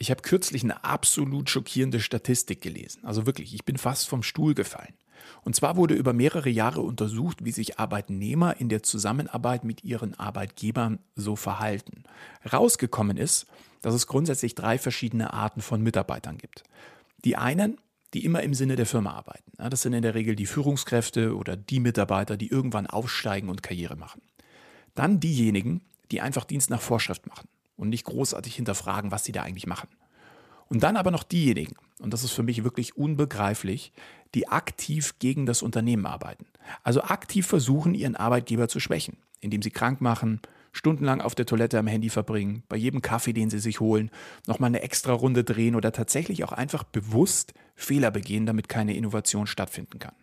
Ich habe kürzlich eine absolut schockierende Statistik gelesen. Also wirklich, ich bin fast vom Stuhl gefallen. Und zwar wurde über mehrere Jahre untersucht, wie sich Arbeitnehmer in der Zusammenarbeit mit ihren Arbeitgebern so verhalten. Rausgekommen ist, dass es grundsätzlich drei verschiedene Arten von Mitarbeitern gibt. Die einen, die immer im Sinne der Firma arbeiten. Das sind in der Regel die Führungskräfte oder die Mitarbeiter, die irgendwann aufsteigen und Karriere machen. Dann diejenigen, die einfach Dienst nach Vorschrift machen und nicht großartig hinterfragen, was sie da eigentlich machen. Und dann aber noch diejenigen, und das ist für mich wirklich unbegreiflich, die aktiv gegen das Unternehmen arbeiten. Also aktiv versuchen, ihren Arbeitgeber zu schwächen, indem sie krank machen, stundenlang auf der Toilette am Handy verbringen, bei jedem Kaffee, den sie sich holen, nochmal eine extra Runde drehen oder tatsächlich auch einfach bewusst Fehler begehen, damit keine Innovation stattfinden kann.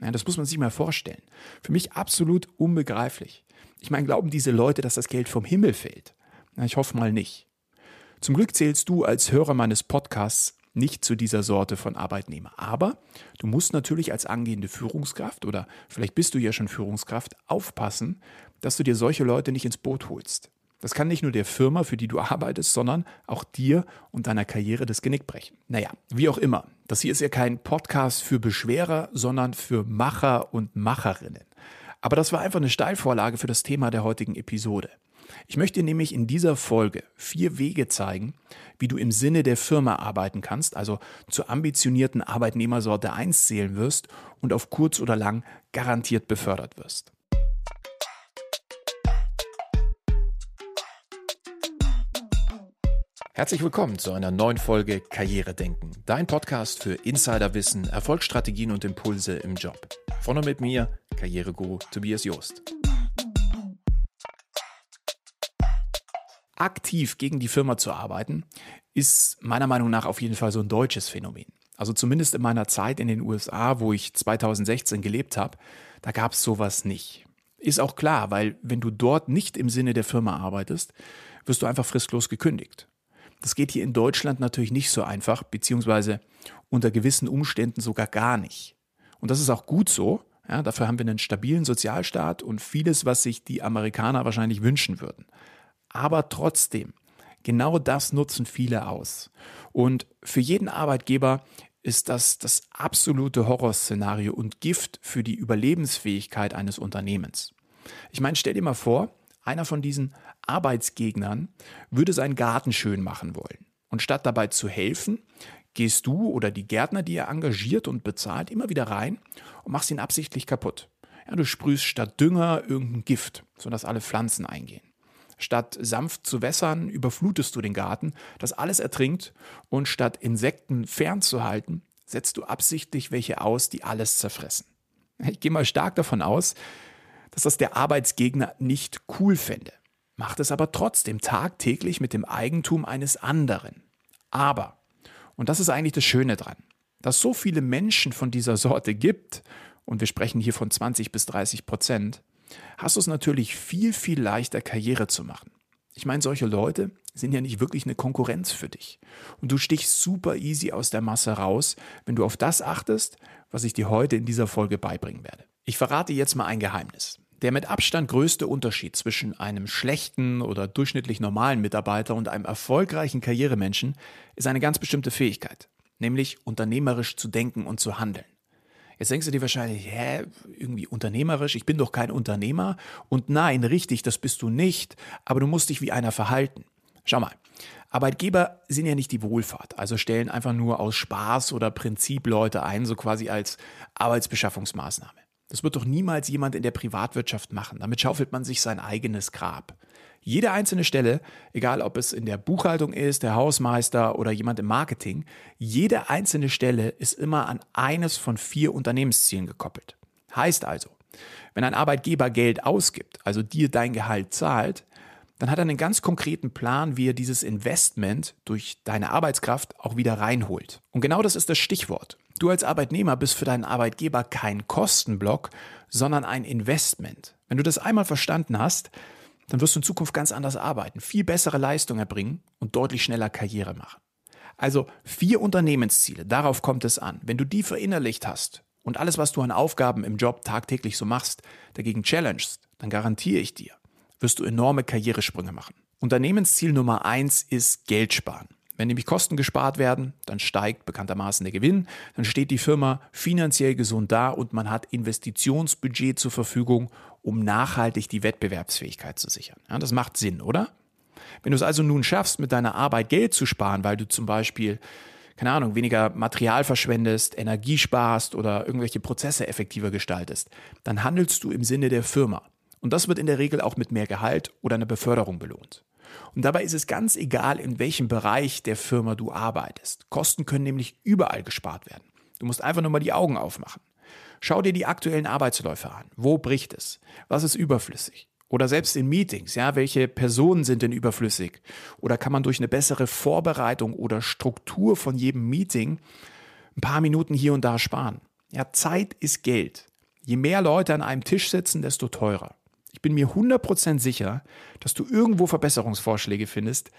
Ja, das muss man sich mal vorstellen. Für mich absolut unbegreiflich. Ich meine, glauben diese Leute, dass das Geld vom Himmel fällt? Na, ich hoffe mal nicht. Zum Glück zählst du als Hörer meines Podcasts nicht zu dieser Sorte von Arbeitnehmer. Aber du musst natürlich als angehende Führungskraft oder vielleicht bist du ja schon Führungskraft aufpassen, dass du dir solche Leute nicht ins Boot holst. Das kann nicht nur der Firma, für die du arbeitest, sondern auch dir und deiner Karriere das Genick brechen. Naja, wie auch immer. Das hier ist ja kein Podcast für Beschwerer, sondern für Macher und Macherinnen. Aber das war einfach eine Steilvorlage für das Thema der heutigen Episode. Ich möchte nämlich in dieser Folge vier Wege zeigen, wie du im Sinne der Firma arbeiten kannst, also zur ambitionierten Arbeitnehmersorte 1 zählen wirst und auf kurz oder lang garantiert befördert wirst. Herzlich willkommen zu einer neuen Folge Karriere denken, dein Podcast für Insiderwissen, Erfolgsstrategien und Impulse im Job. Von und mit mir, Karriereguru Tobias Joost. Aktiv gegen die Firma zu arbeiten, ist meiner Meinung nach auf jeden Fall so ein deutsches Phänomen. Also zumindest in meiner Zeit in den USA, wo ich 2016 gelebt habe, da gab es sowas nicht. Ist auch klar, weil wenn du dort nicht im Sinne der Firma arbeitest, wirst du einfach fristlos gekündigt. Das geht hier in Deutschland natürlich nicht so einfach, beziehungsweise unter gewissen Umständen sogar gar nicht. Und das ist auch gut so. Ja, dafür haben wir einen stabilen Sozialstaat und vieles, was sich die Amerikaner wahrscheinlich wünschen würden. Aber trotzdem, genau das nutzen viele aus. Und für jeden Arbeitgeber ist das das absolute Horrorszenario und Gift für die Überlebensfähigkeit eines Unternehmens. Ich meine, stell dir mal vor, einer von diesen Arbeitsgegnern würde seinen Garten schön machen wollen. Und statt dabei zu helfen, gehst du oder die Gärtner, die er engagiert und bezahlt, immer wieder rein und machst ihn absichtlich kaputt. Ja, du sprühst statt Dünger irgendein Gift, sodass alle Pflanzen eingehen. Statt sanft zu wässern, überflutest du den Garten, das alles ertrinkt und statt Insekten fernzuhalten, setzt du absichtlich welche aus, die alles zerfressen. Ich gehe mal stark davon aus, dass das der Arbeitsgegner nicht cool fände, macht es aber trotzdem tagtäglich mit dem Eigentum eines anderen. Aber, und das ist eigentlich das Schöne dran, dass so viele Menschen von dieser Sorte gibt, und wir sprechen hier von 20 bis 30 Prozent, hast du es natürlich viel, viel leichter, Karriere zu machen. Ich meine, solche Leute sind ja nicht wirklich eine Konkurrenz für dich. Und du stichst super easy aus der Masse raus, wenn du auf das achtest, was ich dir heute in dieser Folge beibringen werde. Ich verrate jetzt mal ein Geheimnis. Der mit Abstand größte Unterschied zwischen einem schlechten oder durchschnittlich normalen Mitarbeiter und einem erfolgreichen Karrieremenschen ist eine ganz bestimmte Fähigkeit, nämlich unternehmerisch zu denken und zu handeln. Jetzt denkst du dir wahrscheinlich, hä, irgendwie unternehmerisch, ich bin doch kein Unternehmer. Und nein, richtig, das bist du nicht, aber du musst dich wie einer verhalten. Schau mal, Arbeitgeber sind ja nicht die Wohlfahrt, also stellen einfach nur aus Spaß oder Prinzip Leute ein, so quasi als Arbeitsbeschaffungsmaßnahme. Das wird doch niemals jemand in der Privatwirtschaft machen. Damit schaufelt man sich sein eigenes Grab. Jede einzelne Stelle, egal ob es in der Buchhaltung ist, der Hausmeister oder jemand im Marketing, jede einzelne Stelle ist immer an eines von vier Unternehmenszielen gekoppelt. Heißt also, wenn ein Arbeitgeber Geld ausgibt, also dir dein Gehalt zahlt, dann hat er einen ganz konkreten Plan, wie er dieses Investment durch deine Arbeitskraft auch wieder reinholt. Und genau das ist das Stichwort. Du als Arbeitnehmer bist für deinen Arbeitgeber kein Kostenblock, sondern ein Investment. Wenn du das einmal verstanden hast, dann wirst du in Zukunft ganz anders arbeiten, viel bessere Leistung erbringen und deutlich schneller Karriere machen. Also vier Unternehmensziele, darauf kommt es an. Wenn du die verinnerlicht hast und alles, was du an Aufgaben im Job tagtäglich so machst, dagegen challengest, dann garantiere ich dir, wirst du enorme Karrieresprünge machen. Unternehmensziel Nummer eins ist Geld sparen. Wenn nämlich Kosten gespart werden, dann steigt bekanntermaßen der Gewinn, dann steht die Firma finanziell gesund da und man hat Investitionsbudget zur Verfügung, um nachhaltig die Wettbewerbsfähigkeit zu sichern. Ja, das macht Sinn, oder? Wenn du es also nun schaffst, mit deiner Arbeit Geld zu sparen, weil du zum Beispiel, keine Ahnung, weniger Material verschwendest, Energie sparst oder irgendwelche Prozesse effektiver gestaltest, dann handelst du im Sinne der Firma. Und das wird in der Regel auch mit mehr Gehalt oder einer Beförderung belohnt. Und dabei ist es ganz egal, in welchem Bereich der Firma du arbeitest. Kosten können nämlich überall gespart werden. Du musst einfach nur mal die Augen aufmachen. Schau dir die aktuellen Arbeitsläufe an. Wo bricht es? Was ist überflüssig? Oder selbst in Meetings, ja, welche Personen sind denn überflüssig? Oder kann man durch eine bessere Vorbereitung oder Struktur von jedem Meeting ein paar Minuten hier und da sparen? Ja, Zeit ist Geld. Je mehr Leute an einem Tisch sitzen, desto teurer. Ich bin mir 100% sicher, dass du irgendwo Verbesserungsvorschläge findest,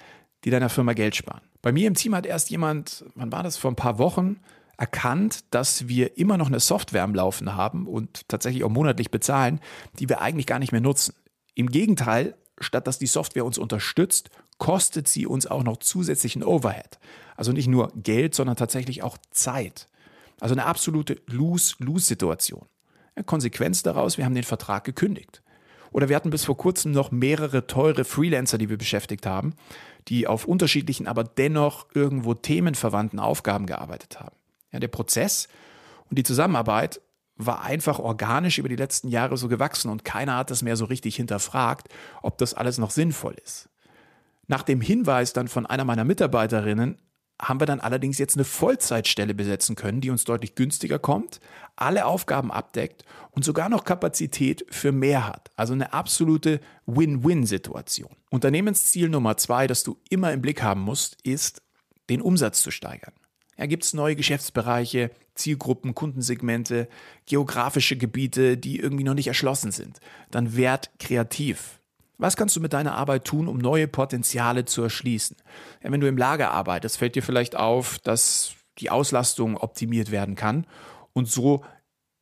die deiner Firma Geld sparen. Bei mir im Team hat erst jemand, wann war das, vor ein paar Wochen, erkannt, dass wir immer noch eine Software am Laufen haben und tatsächlich auch monatlich bezahlen, die wir eigentlich gar nicht mehr nutzen. Im Gegenteil, statt dass die Software uns unterstützt, kostet sie uns auch noch zusätzlichen Overhead. Also nicht nur Geld, sondern tatsächlich auch Zeit. Also eine absolute Lose-Lose-Situation. Konsequenz daraus, wir haben den Vertrag gekündigt. Oder wir hatten bis vor kurzem noch mehrere teure Freelancer, die wir beschäftigt haben, die auf unterschiedlichen, aber dennoch irgendwo themenverwandten Aufgaben gearbeitet haben. Ja, der Prozess und die Zusammenarbeit war einfach organisch über die letzten Jahre so gewachsen und keiner hat das mehr so richtig hinterfragt, ob das alles noch sinnvoll ist. Nach dem Hinweis dann von einer meiner Mitarbeiterinnen haben wir dann allerdings jetzt eine Vollzeitstelle besetzen können, die uns deutlich günstiger kommt, alle Aufgaben abdeckt und sogar noch Kapazität für mehr hat. Also eine absolute Win-Win-Situation. Unternehmensziel Nummer zwei, das du immer im Blick haben musst, ist, den Umsatz zu steigern. Ja, gibt es neue Geschäftsbereiche, Zielgruppen, Kundensegmente, geografische Gebiete, die irgendwie noch nicht erschlossen sind. Dann werd kreativ. Was kannst du mit deiner Arbeit tun, um neue Potenziale zu erschließen? Ja, wenn du im Lager arbeitest, fällt dir vielleicht auf, dass die Auslastung optimiert werden kann und so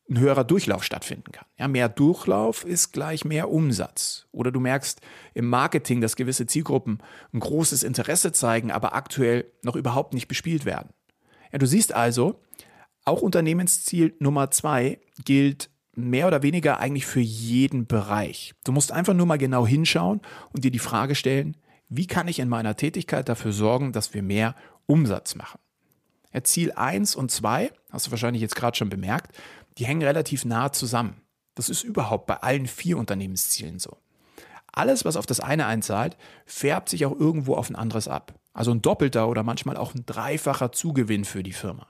ein höherer Durchlauf stattfinden kann. Ja, mehr Durchlauf ist gleich mehr Umsatz. Oder du merkst im Marketing, dass gewisse Zielgruppen ein großes Interesse zeigen, aber aktuell noch überhaupt nicht bespielt werden. Ja, du siehst also, auch Unternehmensziel Nummer zwei gilt mehr oder weniger eigentlich für jeden Bereich. Du musst einfach nur mal genau hinschauen und dir die Frage stellen, wie kann ich in meiner Tätigkeit dafür sorgen, dass wir mehr Umsatz machen? Ja, Ziel 1 und 2, hast du wahrscheinlich jetzt gerade schon bemerkt, die hängen relativ nah zusammen. Das ist überhaupt bei allen vier Unternehmenszielen so. Alles, was auf das eine einzahlt, färbt sich auch irgendwo auf ein anderes ab. Also ein doppelter oder manchmal auch ein dreifacher Zugewinn für die Firma.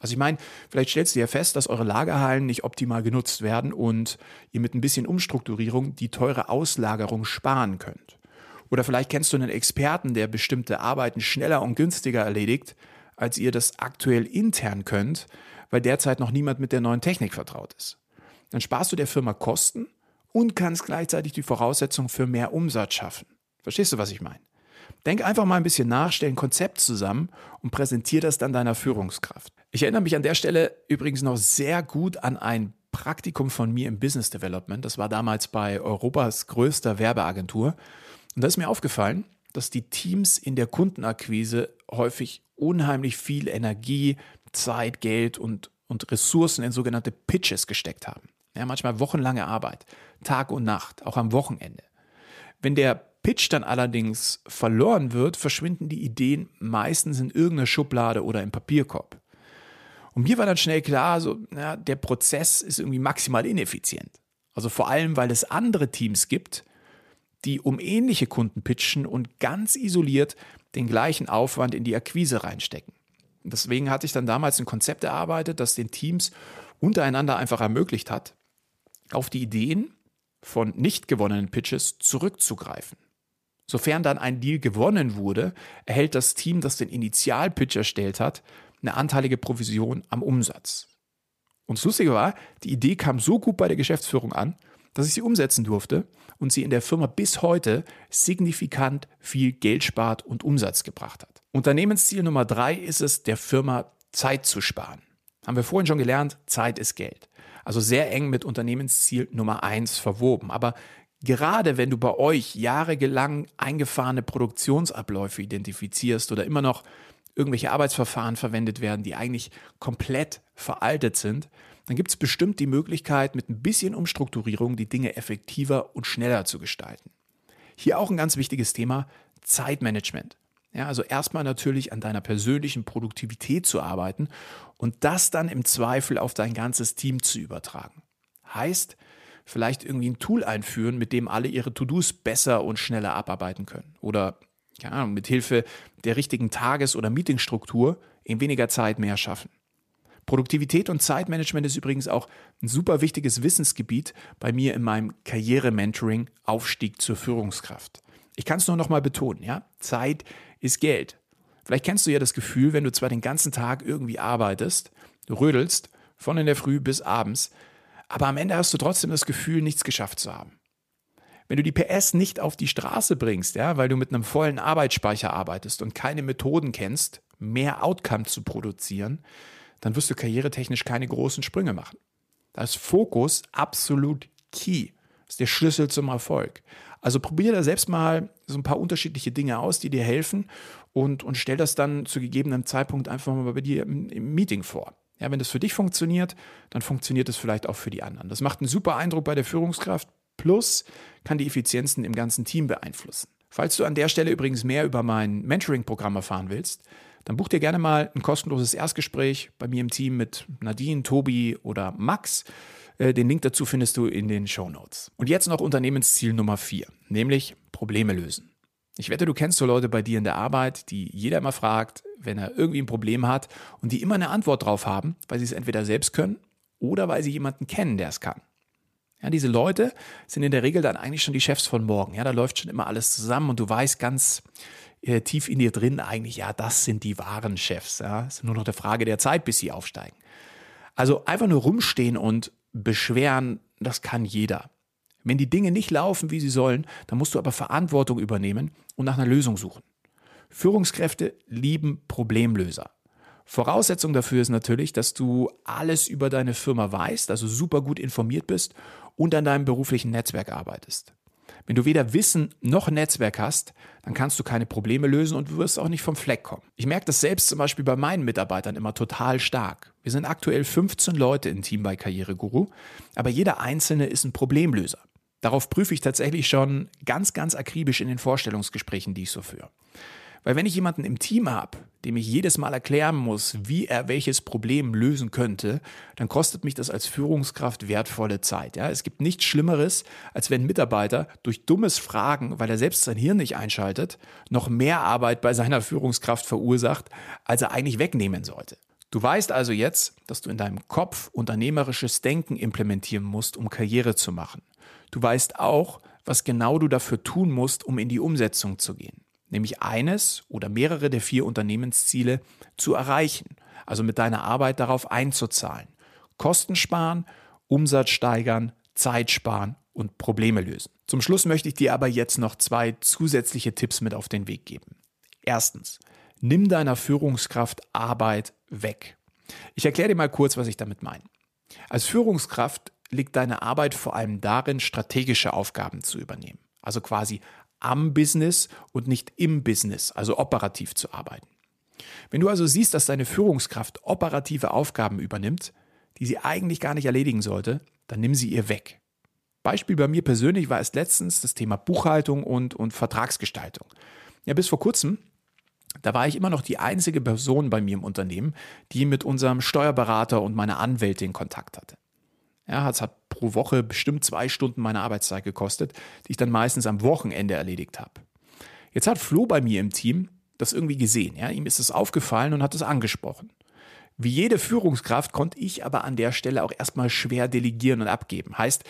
Also ich meine, vielleicht stellst du ja fest, dass eure Lagerhallen nicht optimal genutzt werden und ihr mit ein bisschen Umstrukturierung die teure Auslagerung sparen könnt. Oder vielleicht kennst du einen Experten, der bestimmte Arbeiten schneller und günstiger erledigt, als ihr das aktuell intern könnt, weil derzeit noch niemand mit der neuen Technik vertraut ist. Dann sparst du der Firma Kosten und kannst gleichzeitig die Voraussetzung für mehr Umsatz schaffen. Verstehst du, was ich meine? Denk einfach mal ein bisschen nach, stell ein Konzept zusammen und präsentier das dann deiner Führungskraft. Ich erinnere mich an der Stelle übrigens noch sehr gut an ein Praktikum von mir im Business Development. Das war damals bei Europas größter Werbeagentur. Und da ist mir aufgefallen, dass die Teams in der Kundenakquise häufig unheimlich viel Energie, Zeit, Geld und, und Ressourcen in sogenannte Pitches gesteckt haben. Ja, manchmal wochenlange Arbeit, Tag und Nacht, auch am Wochenende. Wenn der Pitch dann allerdings verloren wird, verschwinden die Ideen meistens in irgendeiner Schublade oder im Papierkorb. Und mir war dann schnell klar, so, ja, der Prozess ist irgendwie maximal ineffizient. Also vor allem, weil es andere Teams gibt, die um ähnliche Kunden pitchen und ganz isoliert den gleichen Aufwand in die Akquise reinstecken. Deswegen hatte ich dann damals ein Konzept erarbeitet, das den Teams untereinander einfach ermöglicht hat, auf die Ideen von nicht gewonnenen Pitches zurückzugreifen. Sofern dann ein Deal gewonnen wurde, erhält das Team, das den Initialpitch erstellt hat, eine anteilige Provision am Umsatz. Und das Lustige war, die Idee kam so gut bei der Geschäftsführung an, dass ich sie umsetzen durfte und sie in der Firma bis heute signifikant viel Geld spart und Umsatz gebracht hat. Unternehmensziel Nummer drei ist es, der Firma Zeit zu sparen. Haben wir vorhin schon gelernt, Zeit ist Geld. Also sehr eng mit Unternehmensziel Nummer eins verwoben. Aber Gerade wenn du bei euch jahrelang eingefahrene Produktionsabläufe identifizierst oder immer noch irgendwelche Arbeitsverfahren verwendet werden, die eigentlich komplett veraltet sind, dann gibt es bestimmt die Möglichkeit, mit ein bisschen Umstrukturierung die Dinge effektiver und schneller zu gestalten. Hier auch ein ganz wichtiges Thema, Zeitmanagement. Ja, also erstmal natürlich an deiner persönlichen Produktivität zu arbeiten und das dann im Zweifel auf dein ganzes Team zu übertragen. Heißt, vielleicht irgendwie ein Tool einführen, mit dem alle ihre To-Dos besser und schneller abarbeiten können. Oder Ahnung, mit Hilfe der richtigen Tages- oder Meetingstruktur in weniger Zeit mehr schaffen. Produktivität und Zeitmanagement ist übrigens auch ein super wichtiges Wissensgebiet bei mir in meinem Karriere-Mentoring Aufstieg zur Führungskraft. Ich kann es nur noch mal betonen, ja? Zeit ist Geld. Vielleicht kennst du ja das Gefühl, wenn du zwar den ganzen Tag irgendwie arbeitest, du rödelst von in der Früh bis abends, aber am Ende hast du trotzdem das Gefühl, nichts geschafft zu haben. Wenn du die PS nicht auf die Straße bringst, ja, weil du mit einem vollen Arbeitsspeicher arbeitest und keine Methoden kennst, mehr Outcome zu produzieren, dann wirst du karrieretechnisch keine großen Sprünge machen. Da ist Fokus absolut key. Das ist der Schlüssel zum Erfolg. Also probier da selbst mal so ein paar unterschiedliche Dinge aus, die dir helfen und, und stell das dann zu gegebenem Zeitpunkt einfach mal bei dir im, im Meeting vor. Ja, wenn das für dich funktioniert, dann funktioniert es vielleicht auch für die anderen. Das macht einen super Eindruck bei der Führungskraft, plus kann die Effizienzen im ganzen Team beeinflussen. Falls du an der Stelle übrigens mehr über mein Mentoring-Programm erfahren willst, dann buch dir gerne mal ein kostenloses Erstgespräch bei mir im Team mit Nadine, Tobi oder Max. Äh, den Link dazu findest du in den Show Notes. Und jetzt noch Unternehmensziel Nummer 4, nämlich Probleme lösen. Ich wette, du kennst so Leute bei dir in der Arbeit, die jeder immer fragt, wenn er irgendwie ein Problem hat und die immer eine Antwort drauf haben, weil sie es entweder selbst können oder weil sie jemanden kennen, der es kann. Ja, diese Leute sind in der Regel dann eigentlich schon die Chefs von morgen. Ja, da läuft schon immer alles zusammen und du weißt ganz äh, tief in dir drin eigentlich, ja, das sind die wahren Chefs. Ja, es ist nur noch eine Frage der Zeit, bis sie aufsteigen. Also einfach nur rumstehen und beschweren, das kann jeder. Wenn die Dinge nicht laufen, wie sie sollen, dann musst du aber Verantwortung übernehmen und nach einer Lösung suchen. Führungskräfte lieben Problemlöser. Voraussetzung dafür ist natürlich, dass du alles über deine Firma weißt, also super gut informiert bist und an deinem beruflichen Netzwerk arbeitest. Wenn du weder Wissen noch Netzwerk hast, dann kannst du keine Probleme lösen und du wirst auch nicht vom Fleck kommen. Ich merke das selbst zum Beispiel bei meinen Mitarbeitern immer total stark. Wir sind aktuell 15 Leute im Team bei Karriereguru, aber jeder Einzelne ist ein Problemlöser. Darauf prüfe ich tatsächlich schon ganz, ganz akribisch in den Vorstellungsgesprächen, die ich so führe. Weil wenn ich jemanden im Team habe, dem ich jedes Mal erklären muss, wie er welches Problem lösen könnte, dann kostet mich das als Führungskraft wertvolle Zeit. Ja, es gibt nichts Schlimmeres, als wenn ein Mitarbeiter durch dummes Fragen, weil er selbst sein Hirn nicht einschaltet, noch mehr Arbeit bei seiner Führungskraft verursacht, als er eigentlich wegnehmen sollte. Du weißt also jetzt, dass du in deinem Kopf unternehmerisches Denken implementieren musst, um Karriere zu machen. Du weißt auch, was genau du dafür tun musst, um in die Umsetzung zu gehen nämlich eines oder mehrere der vier Unternehmensziele zu erreichen, also mit deiner Arbeit darauf einzuzahlen. Kosten sparen, Umsatz steigern, Zeit sparen und Probleme lösen. Zum Schluss möchte ich dir aber jetzt noch zwei zusätzliche Tipps mit auf den Weg geben. Erstens, nimm deiner Führungskraft Arbeit weg. Ich erkläre dir mal kurz, was ich damit meine. Als Führungskraft liegt deine Arbeit vor allem darin, strategische Aufgaben zu übernehmen. Also quasi am Business und nicht im Business, also operativ zu arbeiten. Wenn du also siehst, dass deine Führungskraft operative Aufgaben übernimmt, die sie eigentlich gar nicht erledigen sollte, dann nimm sie ihr weg. Beispiel bei mir persönlich war es letztens das Thema Buchhaltung und, und Vertragsgestaltung. Ja, bis vor kurzem, da war ich immer noch die einzige Person bei mir im Unternehmen, die mit unserem Steuerberater und meiner Anwältin Kontakt hatte. Ja, es hat pro Woche bestimmt zwei Stunden meiner Arbeitszeit gekostet, die ich dann meistens am Wochenende erledigt habe. Jetzt hat Flo bei mir im Team das irgendwie gesehen. Ja? Ihm ist es aufgefallen und hat es angesprochen. Wie jede Führungskraft konnte ich aber an der Stelle auch erstmal schwer delegieren und abgeben. Heißt,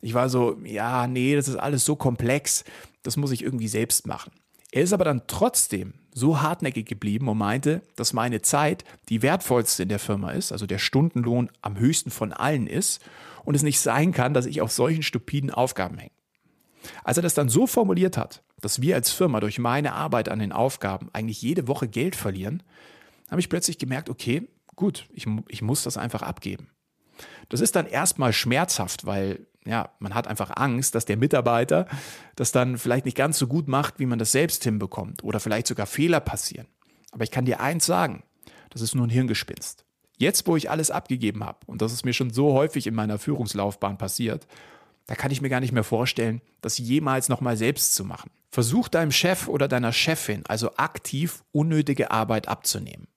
ich war so, ja, nee, das ist alles so komplex, das muss ich irgendwie selbst machen. Er ist aber dann trotzdem so hartnäckig geblieben und meinte, dass meine Zeit die wertvollste in der Firma ist, also der Stundenlohn am höchsten von allen ist und es nicht sein kann, dass ich auf solchen stupiden Aufgaben hänge. Als er das dann so formuliert hat, dass wir als Firma durch meine Arbeit an den Aufgaben eigentlich jede Woche Geld verlieren, habe ich plötzlich gemerkt, okay, gut, ich, ich muss das einfach abgeben. Das ist dann erstmal schmerzhaft, weil ja, man hat einfach Angst, dass der Mitarbeiter das dann vielleicht nicht ganz so gut macht, wie man das selbst hinbekommt oder vielleicht sogar Fehler passieren. Aber ich kann dir eins sagen, das ist nur ein Hirngespinst. Jetzt, wo ich alles abgegeben habe, und das ist mir schon so häufig in meiner Führungslaufbahn passiert, da kann ich mir gar nicht mehr vorstellen, das jemals nochmal selbst zu machen. Versuch deinem Chef oder deiner Chefin also aktiv unnötige Arbeit abzunehmen.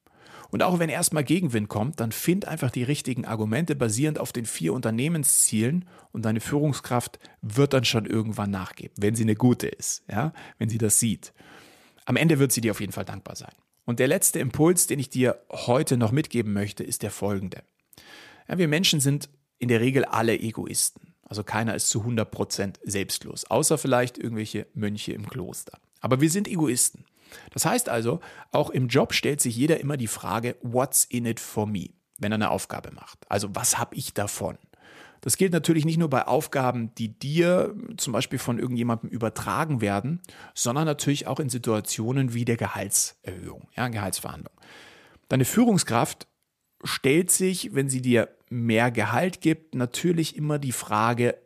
Und auch wenn erstmal Gegenwind kommt, dann find einfach die richtigen Argumente basierend auf den vier Unternehmenszielen und deine Führungskraft wird dann schon irgendwann nachgeben, wenn sie eine gute ist, ja, wenn sie das sieht. Am Ende wird sie dir auf jeden Fall dankbar sein. Und der letzte Impuls, den ich dir heute noch mitgeben möchte, ist der folgende. Ja, wir Menschen sind in der Regel alle Egoisten. Also keiner ist zu 100% selbstlos, außer vielleicht irgendwelche Mönche im Kloster. Aber wir sind Egoisten. Das heißt also, auch im Job stellt sich jeder immer die Frage, what's in it for me, wenn er eine Aufgabe macht. Also was habe ich davon? Das gilt natürlich nicht nur bei Aufgaben, die dir zum Beispiel von irgendjemandem übertragen werden, sondern natürlich auch in Situationen wie der Gehaltserhöhung, ja, Gehaltsverhandlung. Deine Führungskraft stellt sich, wenn sie dir mehr Gehalt gibt, natürlich immer die Frage,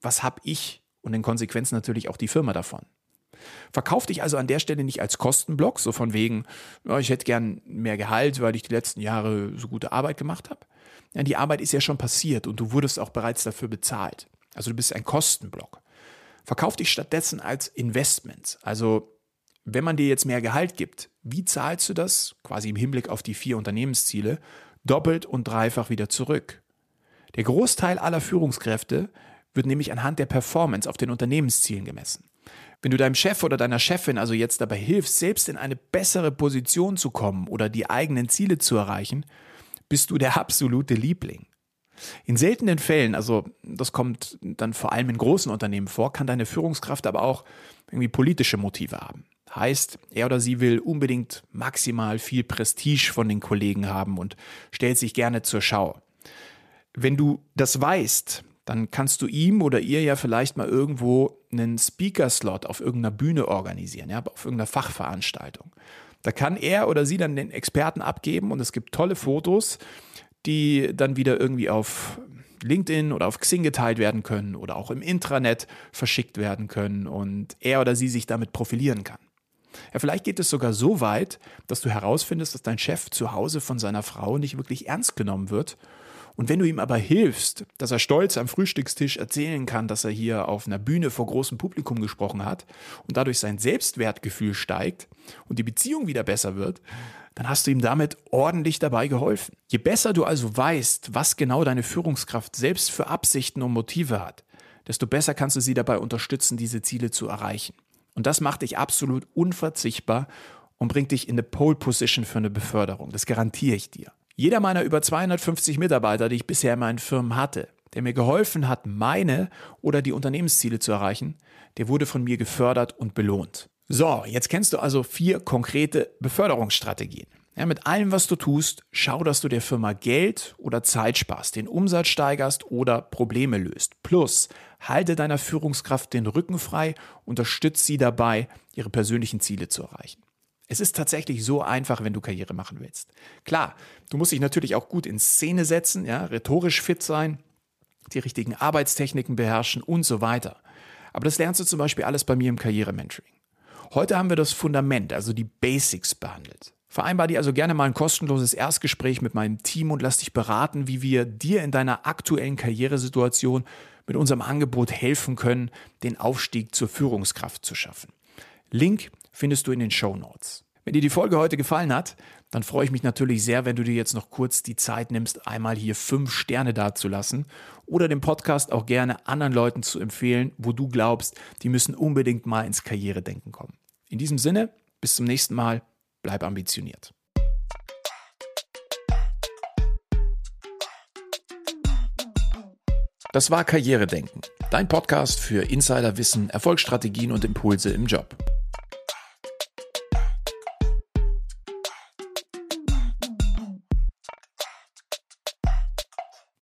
was habe ich und in Konsequenz natürlich auch die Firma davon. Verkauf dich also an der Stelle nicht als Kostenblock, so von wegen, ich hätte gern mehr Gehalt, weil ich die letzten Jahre so gute Arbeit gemacht habe. Die Arbeit ist ja schon passiert und du wurdest auch bereits dafür bezahlt. Also du bist ein Kostenblock. Verkauf dich stattdessen als Investment. Also wenn man dir jetzt mehr Gehalt gibt, wie zahlst du das, quasi im Hinblick auf die vier Unternehmensziele, doppelt und dreifach wieder zurück? Der Großteil aller Führungskräfte wird nämlich anhand der Performance auf den Unternehmenszielen gemessen. Wenn du deinem Chef oder deiner Chefin also jetzt dabei hilfst, selbst in eine bessere Position zu kommen oder die eigenen Ziele zu erreichen, bist du der absolute Liebling. In seltenen Fällen, also das kommt dann vor allem in großen Unternehmen vor, kann deine Führungskraft aber auch irgendwie politische Motive haben. Heißt, er oder sie will unbedingt maximal viel Prestige von den Kollegen haben und stellt sich gerne zur Schau. Wenn du das weißt, dann kannst du ihm oder ihr ja vielleicht mal irgendwo einen Speaker-Slot auf irgendeiner Bühne organisieren, ja, auf irgendeiner Fachveranstaltung. Da kann er oder sie dann den Experten abgeben und es gibt tolle Fotos, die dann wieder irgendwie auf LinkedIn oder auf Xing geteilt werden können oder auch im Intranet verschickt werden können und er oder sie sich damit profilieren kann. Ja, vielleicht geht es sogar so weit, dass du herausfindest, dass dein Chef zu Hause von seiner Frau nicht wirklich ernst genommen wird und wenn du ihm aber hilfst, dass er stolz am Frühstückstisch erzählen kann, dass er hier auf einer Bühne vor großem Publikum gesprochen hat und dadurch sein Selbstwertgefühl steigt und die Beziehung wieder besser wird, dann hast du ihm damit ordentlich dabei geholfen. Je besser du also weißt, was genau deine Führungskraft selbst für Absichten und Motive hat, desto besser kannst du sie dabei unterstützen, diese Ziele zu erreichen. Und das macht dich absolut unverzichtbar und bringt dich in eine Pole Position für eine Beförderung. Das garantiere ich dir. Jeder meiner über 250 Mitarbeiter, die ich bisher in meinen Firmen hatte, der mir geholfen hat, meine oder die Unternehmensziele zu erreichen, der wurde von mir gefördert und belohnt. So, jetzt kennst du also vier konkrete Beförderungsstrategien. Ja, mit allem, was du tust, schau, dass du der Firma Geld oder Zeit sparst, den Umsatz steigerst oder Probleme löst. Plus, halte deiner Führungskraft den Rücken frei, unterstütze sie dabei, ihre persönlichen Ziele zu erreichen. Es ist tatsächlich so einfach, wenn du Karriere machen willst. Klar, du musst dich natürlich auch gut in Szene setzen, ja, rhetorisch fit sein, die richtigen Arbeitstechniken beherrschen und so weiter. Aber das lernst du zum Beispiel alles bei mir im Karrierementoring. Heute haben wir das Fundament, also die Basics behandelt. Vereinbar dir also gerne mal ein kostenloses Erstgespräch mit meinem Team und lass dich beraten, wie wir dir in deiner aktuellen Karrieresituation mit unserem Angebot helfen können, den Aufstieg zur Führungskraft zu schaffen. Link findest du in den Show Notes. Wenn dir die Folge heute gefallen hat, dann freue ich mich natürlich sehr, wenn du dir jetzt noch kurz die Zeit nimmst, einmal hier fünf Sterne dazulassen oder den Podcast auch gerne anderen Leuten zu empfehlen, wo du glaubst, die müssen unbedingt mal ins Karrieredenken kommen. In diesem Sinne, bis zum nächsten Mal, bleib ambitioniert. Das war Karrieredenken, dein Podcast für Insiderwissen, Erfolgsstrategien und Impulse im Job.